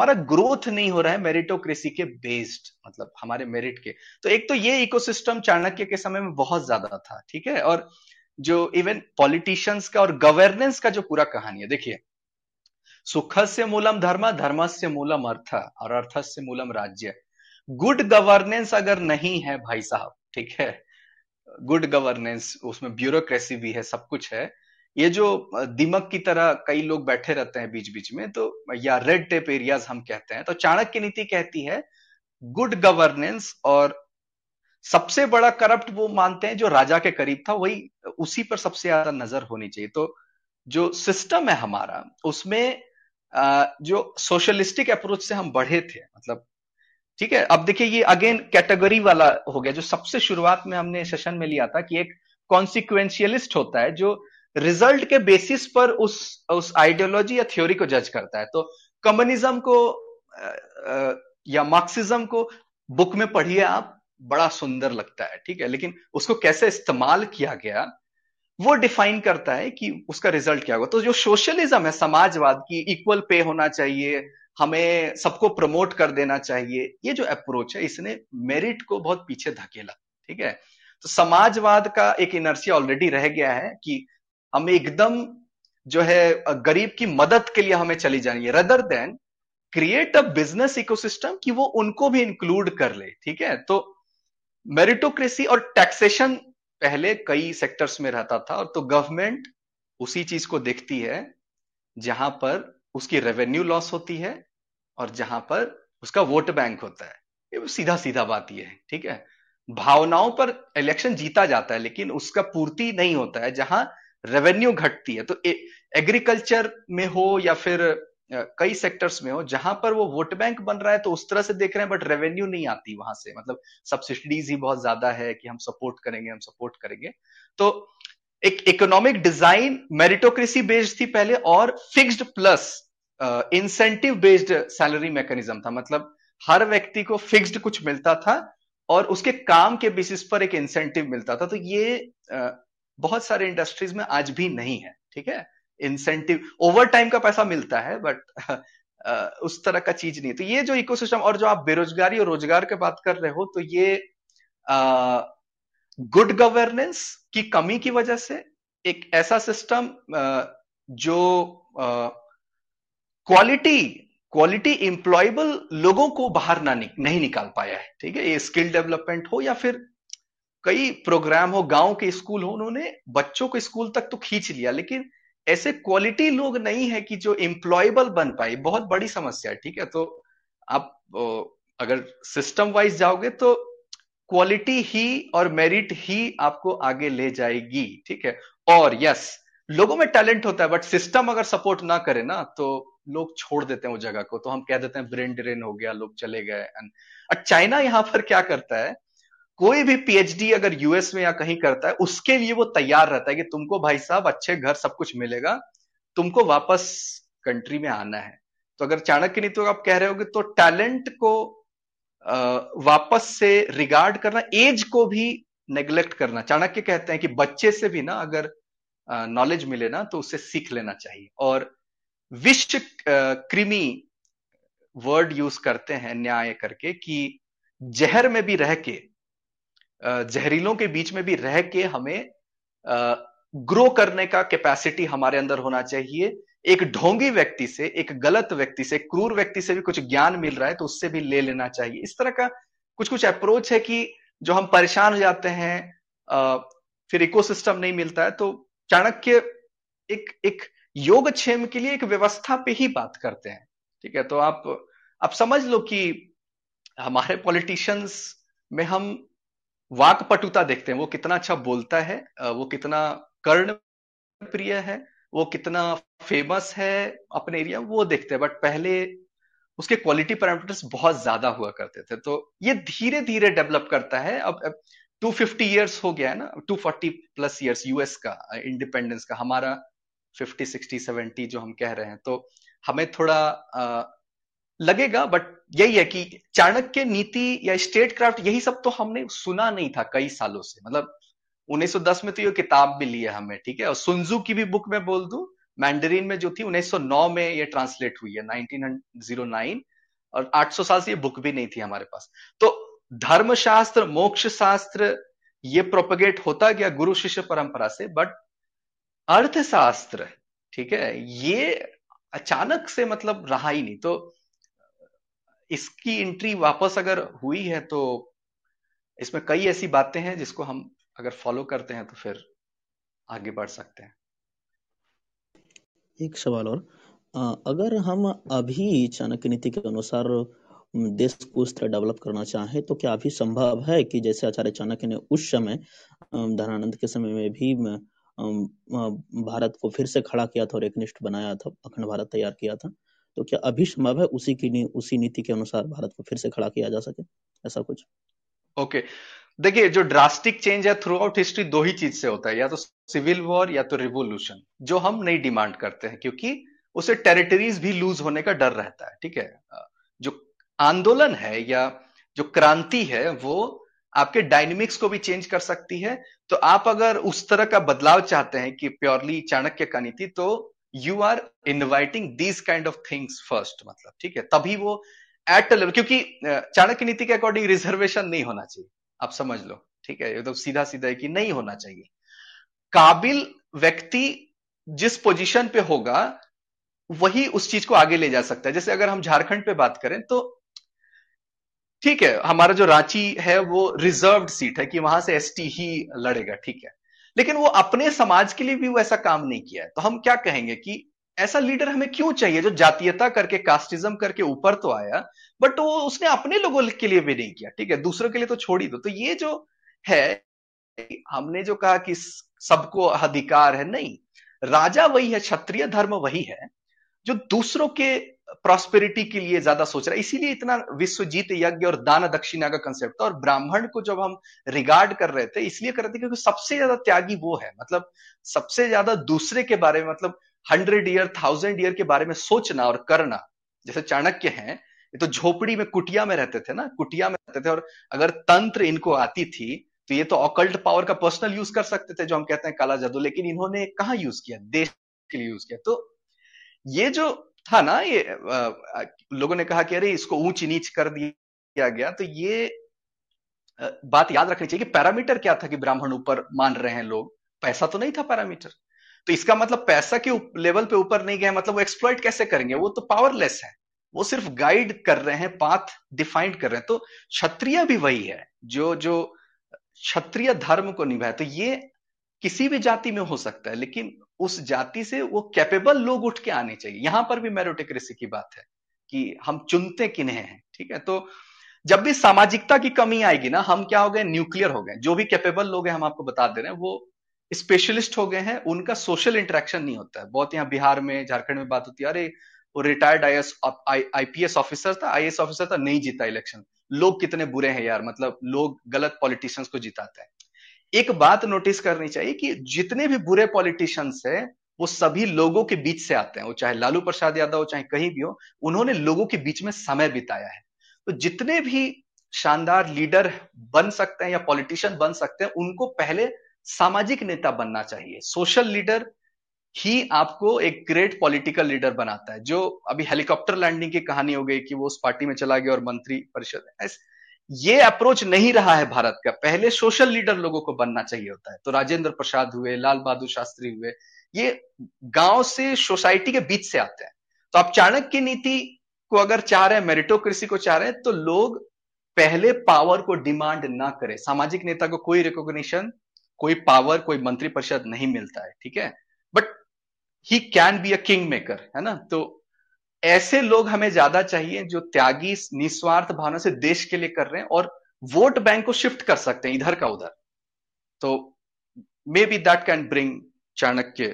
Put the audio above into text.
हमारा ग्रोथ नहीं हो रहा है मेरिटोक्रेसी के बेस्ड मतलब हमारे मेरिट के। तो एक तो ये इकोसिस्टम चाणक्य के समय में बहुत ज़्यादा था, ठीक है? और जो इवन पॉलिटिशियंस का और गवर्नेंस का जो पूरा कहानी है, देखिए सुख से मूलम धर्म धर्म से मूलम अर्थ और अर्थ से मूलम राज्य। गुड गवर्नेंस अगर नहीं है भाई साहब, ठीक है? गुड गवर्नेंस उसमें ब्यूरोक्रेसी भी है, सब कुछ है ये जो दिमक की तरह कई लोग बैठे रहते हैं बीच बीच में तो या रेड टेप एरियाज़ हम कहते हैं तो चाणक्य नीति कहती है गुड गवर्नेंस और सबसे बड़ा करप्ट वो मानते हैं जो राजा के करीब था, वही उसी पर सबसे ज़्यादा नज़र होनी चाहिए। तो जो सिस्टम है हमारा, उसमें जो सोशलिस्टिक अप्रोच से हम बढ़े थे मतलब ठीक है, अब देखिए ये अगेन कैटेगरी वाला हो गया, जो सबसे शुरुआत में हमने सेशन में लिया था कि एक कॉन्सिक्वेंशियलिस्ट होता है, जो रिज़ल्ट के बेसिस पर उस उस आइडियोलॉजी या थ्योरी को जज करता है। तो कम्युनिज्म को या मार्क्सिज्म को बुक में पढ़िए आप, बड़ा सुंदर लगता है, ठीक है? लेकिन उसको कैसे इस्तेमाल किया गया, वो डिफाइन करता है कि उसका रिज़ल्ट क्या होगा। तो जो सोशलिज्म है, समाजवाद की इक्वल पे होना चाहिए, हमें सबको प्रमोट कर देना चाहिए, ये जो अप्रोच है, इसने मेरिट को बहुत पीछे धकेला, ठीक है? तो समाजवाद का एक इनर्सिया ऑलरेडी रह गया है कि हमें एकदम जो है गरीब की मदद के लिए हमें चली जानी है। Rather than create a business ecosystem कि वो उनको भी इंक्लूड कर ले, ठीक है? तो मेरिटोक्रेसी और टैक्सेशन पहले कई सेक्टर्स में रहता था और तो गवर्नमेंट उसी चीज़ को देखती है जहाँ पर उसकी रेवेन्यू लॉस होती है और जहाँ पर उसका वोट बैंक होता है। ये सीधा सीधा बात ये है, ठीक है? भावनाओं पर इलेक्शन जीता जाता है, लेकिन उसका पूर्ति नहीं होता है जहाँ रेवेन्यू घटती है। तो एग्रीकल्चर में हो या फिर कई सेक्टर्स में हो, जहाँ पर वो वोट बैंक बन रहा है तो उस तरह से देख रहे हैं बट रेवेन्यू नहीं आती वहाँ से। मतलब सब्सिडीज ही बहुत ज़्यादा है कि हम सपोर्ट करेंगे, हम सपोर्ट करेंगे। तो एक इकोनॉमिक डिज़ाइन मेरिटोक्रेसी बेस्ड थी पहले और fixed plus incentive based salary mechanism था। मतलब हर व्यक्ति को फिक्स्ड कुछ मिलता था और उसके काम के बेसिस पर एक इंसेंटिव मिलता था। तो ये बहुत सारे इंडस्ट्रीज़ में आज भी नहीं है, ठीक है? इंसेंटिव ओवर टाइम का पैसा मिलता है बट उस तरह का चीज़ नहीं तो ये जो इकोसिस्टम और जो आप बेरोजगारी और रोज़गार की बात कर रहे हो तो ये गुड गवर्नेंस की कमी की वजह से एक ऐसा सिस्टम जो क्वालिटी क्वालिटी इंप्लॉयबल लोगों को बाहर ना नहीं निकाल पाया है, ठीक है? ये स्किल डेवलपमेंट हो या फिर कई प्रोग्राम हो, गाँव के स्कूल हो, उन्होंने बच्चों को स्कूल तक तो खींच लिया, लेकिन ऐसे क्वालिटी लोग नहीं है कि जो एम्प्लॉयबल बन पाए। बहुत बड़ी समस्या है, ठीक है? तो आप अगर सिस्टम वाइज जाओगे तो क्वालिटी ही और मेरिट ही आपको आगे ले जाएगी, ठीक है? और यस लोगों में टैलेंट होता है बट सिस्टम अगर सपोर्ट ना करे ना तो लोग छोड़ देते हैं वो जगह को। तो हम कह देते हैं ब्रेन ड्रेन हो गया, लोग चले गए। चाइना यहाँ पर क्या करता है? कोई भी पीएचडी अगर यूएस में या कहीं करता है, उसके लिए वो तैयार रहता है कि तुमको भाई साहब अच्छे घर सब कुछ मिलेगा, तुमको वापस कंट्री में आना है। तो अगर चाणक्य नीति आप कह रहे हो तो टैलेंट को वापस से रिगार्ड करना एज को भी नेग्लेक्ट करना। चाणक्य कहते हैं कि बच्चे से भी ना अगर नॉलेज मिले ना तो उससे सीख लेना चाहिए। और विश्व कृमि वर्ड यूज़ करते हैं न्याय करके कि जहर में भी रह के जहरीलों के बीच में भी रह के हमें ग्रो करने का कैपेसिटी हमारे अंदर होना चाहिए। एक ढोंगी व्यक्ति से, एक गलत व्यक्ति से, क्रूर व्यक्ति से भी कुछ ज्ञान मिल रहा है तो उससे भी ले लेना चाहिए। इस तरह का कुछ कुछ अप्रोच है कि जो हम परेशान हो जाते हैं फिर इकोसिस्टम नहीं मिलता है तो चाणक्य एक एक योग योगक्षेम के लिए एक व्यवस्था पे ही बात करते हैं। ठीक है तो आप आप समझ लो कि हमारे पॉलिटिशियंस में हम वाक पटुता देखते हैं। वो कितना अच्छा बोलता है वो कितना कर्ण प्रिय है वो कितना फ़ेमस है अपने एरिया वो देखते हैं। बट पहले उसके क्वालिटी पैरामीटर्स बहुत ज़्यादा हुआ करते थे। तो ये धीरे धीरे डेवलप करता है। अब, अब 250 इयर्स हो गया है ना 240 प्लस इयर्स यूएस का इंडिपेंडेंस का हमारा 50 60 70 जो हम कह रहे हैं। तो हमें थोड़ा लगेगा बट यही है कि चाणक्य नीति या स्टेट क्राफ्ट यही सब तो हमने सुना नहीं था कई सालों से। मतलब 1910 में तो ये किताब भी ली है हमें, ठीक है? और सुनजू की भी बुक में बोल दू, मैंडरीन में जो थी 1909 में ये ट्रांसलेट हुई है 1909 और 800 साल से ये बुक भी नहीं थी हमारे पास। तो धर्मशास्त्र मोक्ष शास्त्र ये प्रोपगेट होता गया गुरु शिष्य परंपरा से बट अर्थशास्त्र, ठीक है, ये अचानक से मतलब रहा ही नहीं। तो इसकी एंट्री वापस अगर हुई है तो इसमें कई ऐसी बातें हैं जिसको हम अगर फॉलो करते हैं तो फिर आगे बढ़ सकते हैं। एक सवाल और। अगर हम अभी चाणक्य नीति के अनुसार देश को उस तरह डेवलप करना चाहे तो क्या अभी संभव है कि जैसे आचार्य चाणक्य ने उस समय धनानंद के समय में भी भारत को फिर से खड़ा किया था और एक निष्ठ बनाया था, अखंड भारत तैयार किया था? तो क्या अभी संभव है उसी की उसी नीति के अनुसार भारत को फिर से खड़ा किया जा सके? ऐसा कुछ। ओके. देखिए, जो ड्रास्टिक चेंज है थ्रू आउट हिस्ट्री दो ही चीज़ से होता है, या तो सिविल वॉर या तो रिवोल्यूशन जो हम नहीं डिमांड करते हैं, क्योंकि उसे टेरिटरीज भी लूज होने का डर रहता है, ठीक है? जो आंदोलन है या जो क्रांति है, वो आपके डायनेमिक्स को भी चेंज कर सकती है। तो आप अगर उस तरह का बदलाव चाहते हैं कि प्योरली चाणक्य का नीति तो you are inviting these kind of things first मतलब ठीक है? तभी वो एट लेवल क्योंकि चाणक्य नीति के अकॉर्डिंग रिजर्वेशन नहीं होना चाहिए। आप समझ लो, ठीक है? ये तो सीधा सीधा है कि नहीं होना चाहिए। काबिल व्यक्ति जिस पोजीशन पे होगा, वही उस चीज़ को आगे ले जा सकता है। जैसे अगर हम झारखंड पे बात करें तो ठीक है, हमारा जो रांची है, वो रिजर्व्ड सीट है कि वहाँ से एसटी ही लड़ेगा, ठीक है? लेकिन वो अपने समाज के लिए भी वो ऐसा काम नहीं किया है। तो हम क्या कहेंगे कि ऐसा लीडर हमें क्यों चाहिए जो जातीयता करके, कास्टिज्म करके ऊपर तो आया बट वो उसने अपने लोगों के लिए भी नहीं किया। ठीक है, दूसरों के लिए तो छोड़ ही दो। तो ये जो है, हमने जो कहा कि सबको अधिकार है, नहीं। राजा वही है, क्षत्रिय धर्म वही है, जो दूसरों के प्रॉस्पेरिटी के लिए ज़्यादा सोच रहा है। इसीलिए इतना विश्व जीत यज्ञ और दान दक्षिणा का कंसेप्ट था। और ब्राह्मण को जब हम रिगार्ड कर रहे थे, इसलिए कर रहे थे क्योंकि सबसे ज़्यादा त्यागी वो है। मतलब सबसे ज़्यादा दूसरे के बारे में मतलब हंड्रेड ईयर थाउज़ेंड ईयर के बारे में सोचना और करना। जैसे चाणक्य हैं, ये तो झोपड़ी में कुटिया में रहते थे ना, कुटिया में रहते थे। और अगर तंत्र इनको आती थी तो ये तो ऑकल्ट पावर का पर्सनल यूज़ कर सकते थे, जो हम कहते हैं काला जादू। लेकिन इन्होंने कहा यूज़ किया? देश के लिए यूज़ किया। तो ये जो था ना, ये लोगों ने कहा कि अरे इसको ऊंच नीच कर दिया गया। तो ये बात याद रखनी चाहिए कि पैरामीटर क्या था कि ब्राह्मण ऊपर मान रहे हैं लोग? पैसा तो नहीं था पैरामीटर। तो इसका मतलब पैसा के लेवल पे ऊपर नहीं गया मतलब वो एक्सप्लॉइट कैसे करेंगे? वो तो पावरलेस है। वो सिर्फ़ गाइड कर रहे हैं पाथ डिफाइंड कर रहे हैं। तो क्षत्रिय भी वही है, जो जो क्षत्रिय धर्म को निभाए। तो ये किसी भी जाति में हो सकता है, लेकिन उस जाति से वो कैपेबल लोग उठ के आने चाहिए। यहाँ पर भी मेरोटेक्रेसी की बात है कि हम चुनते किन्हें हैं, ठीक है? तो जब भी सामाजिकता की कमी आएगी ना, हम क्या हो गए? न्यूक्लियर हो गए। जो भी कैपेबल लोग हैं, हम आपको बता दे रहे हैं, वो स्पेशलिस्ट हो गए हैं, उनका सोशल इंटरेक्शन नहीं होता है। बहुत यहाँ बिहार में, झारखंड में बात होती है, अरे, वो रिटायर्ड आई आईपीएस ऑफिसर था आई ऑफिसर था, नहीं जीता इलेक्शन लोग कितने बुरे हैं यार मतलब लोग गलत पॉलिटिशियंस को जिताते हैं। एक बात नोटिस करनी चाहिए कि जितने भी बुरे पॉलिटिशियंस हैं, वो सभी लोगों के बीच से आते हैं। वो चाहे लालू प्रसाद यादव हो, चाहे कहीं भी हो, उन्होंने लोगों के बीच में समय बिताया है। तो जितने भी शानदार लीडर बन सकते हैं या पॉलिटिशियन बन सकते हैं, उनको पहले सामाजिक नेता बनना चाहिए। सोशल लीडर ही आपको एक ग्रेट पॉलिटिकल लीडर बनाता है, जो अभी हेलीकॉप्टर लैंडिंग की कहानी हो गई कि वो उस पार्टी में चला गया और मंत्री परिषद ये अप्रोच नहीं रहा है भारत का। पहले सोशल लीडर लोगों को बनना चाहिए होता है। तो राजेंद्र प्रसाद हुए, लाल बहादुर शास्त्री हुए, ये गाँव से सोसाइटी के बीच से आते हैं। तो आप चाणक्य नीति को अगर चाह रहे हैं मेरिटोक्रेसी को चाह रहे हैं तो लोग पहले पावर को डिमांड ना करें। सामाजिक नेता को कोई रिकॉग्निशन कोई पावर कोई मंत्री परिषद नहीं मिलता है, ठीक है? But he can be a kingmaker है ना? तो ऐसे लोग हमें ज़्यादा चाहिए जो त्यागी, निस्वार्थ भावना से देश के लिए कर रहे हैं और वोट बैंक को शिफ्ट कर सकते हैं इधर का उधर। तो maybe that can bring Chanakya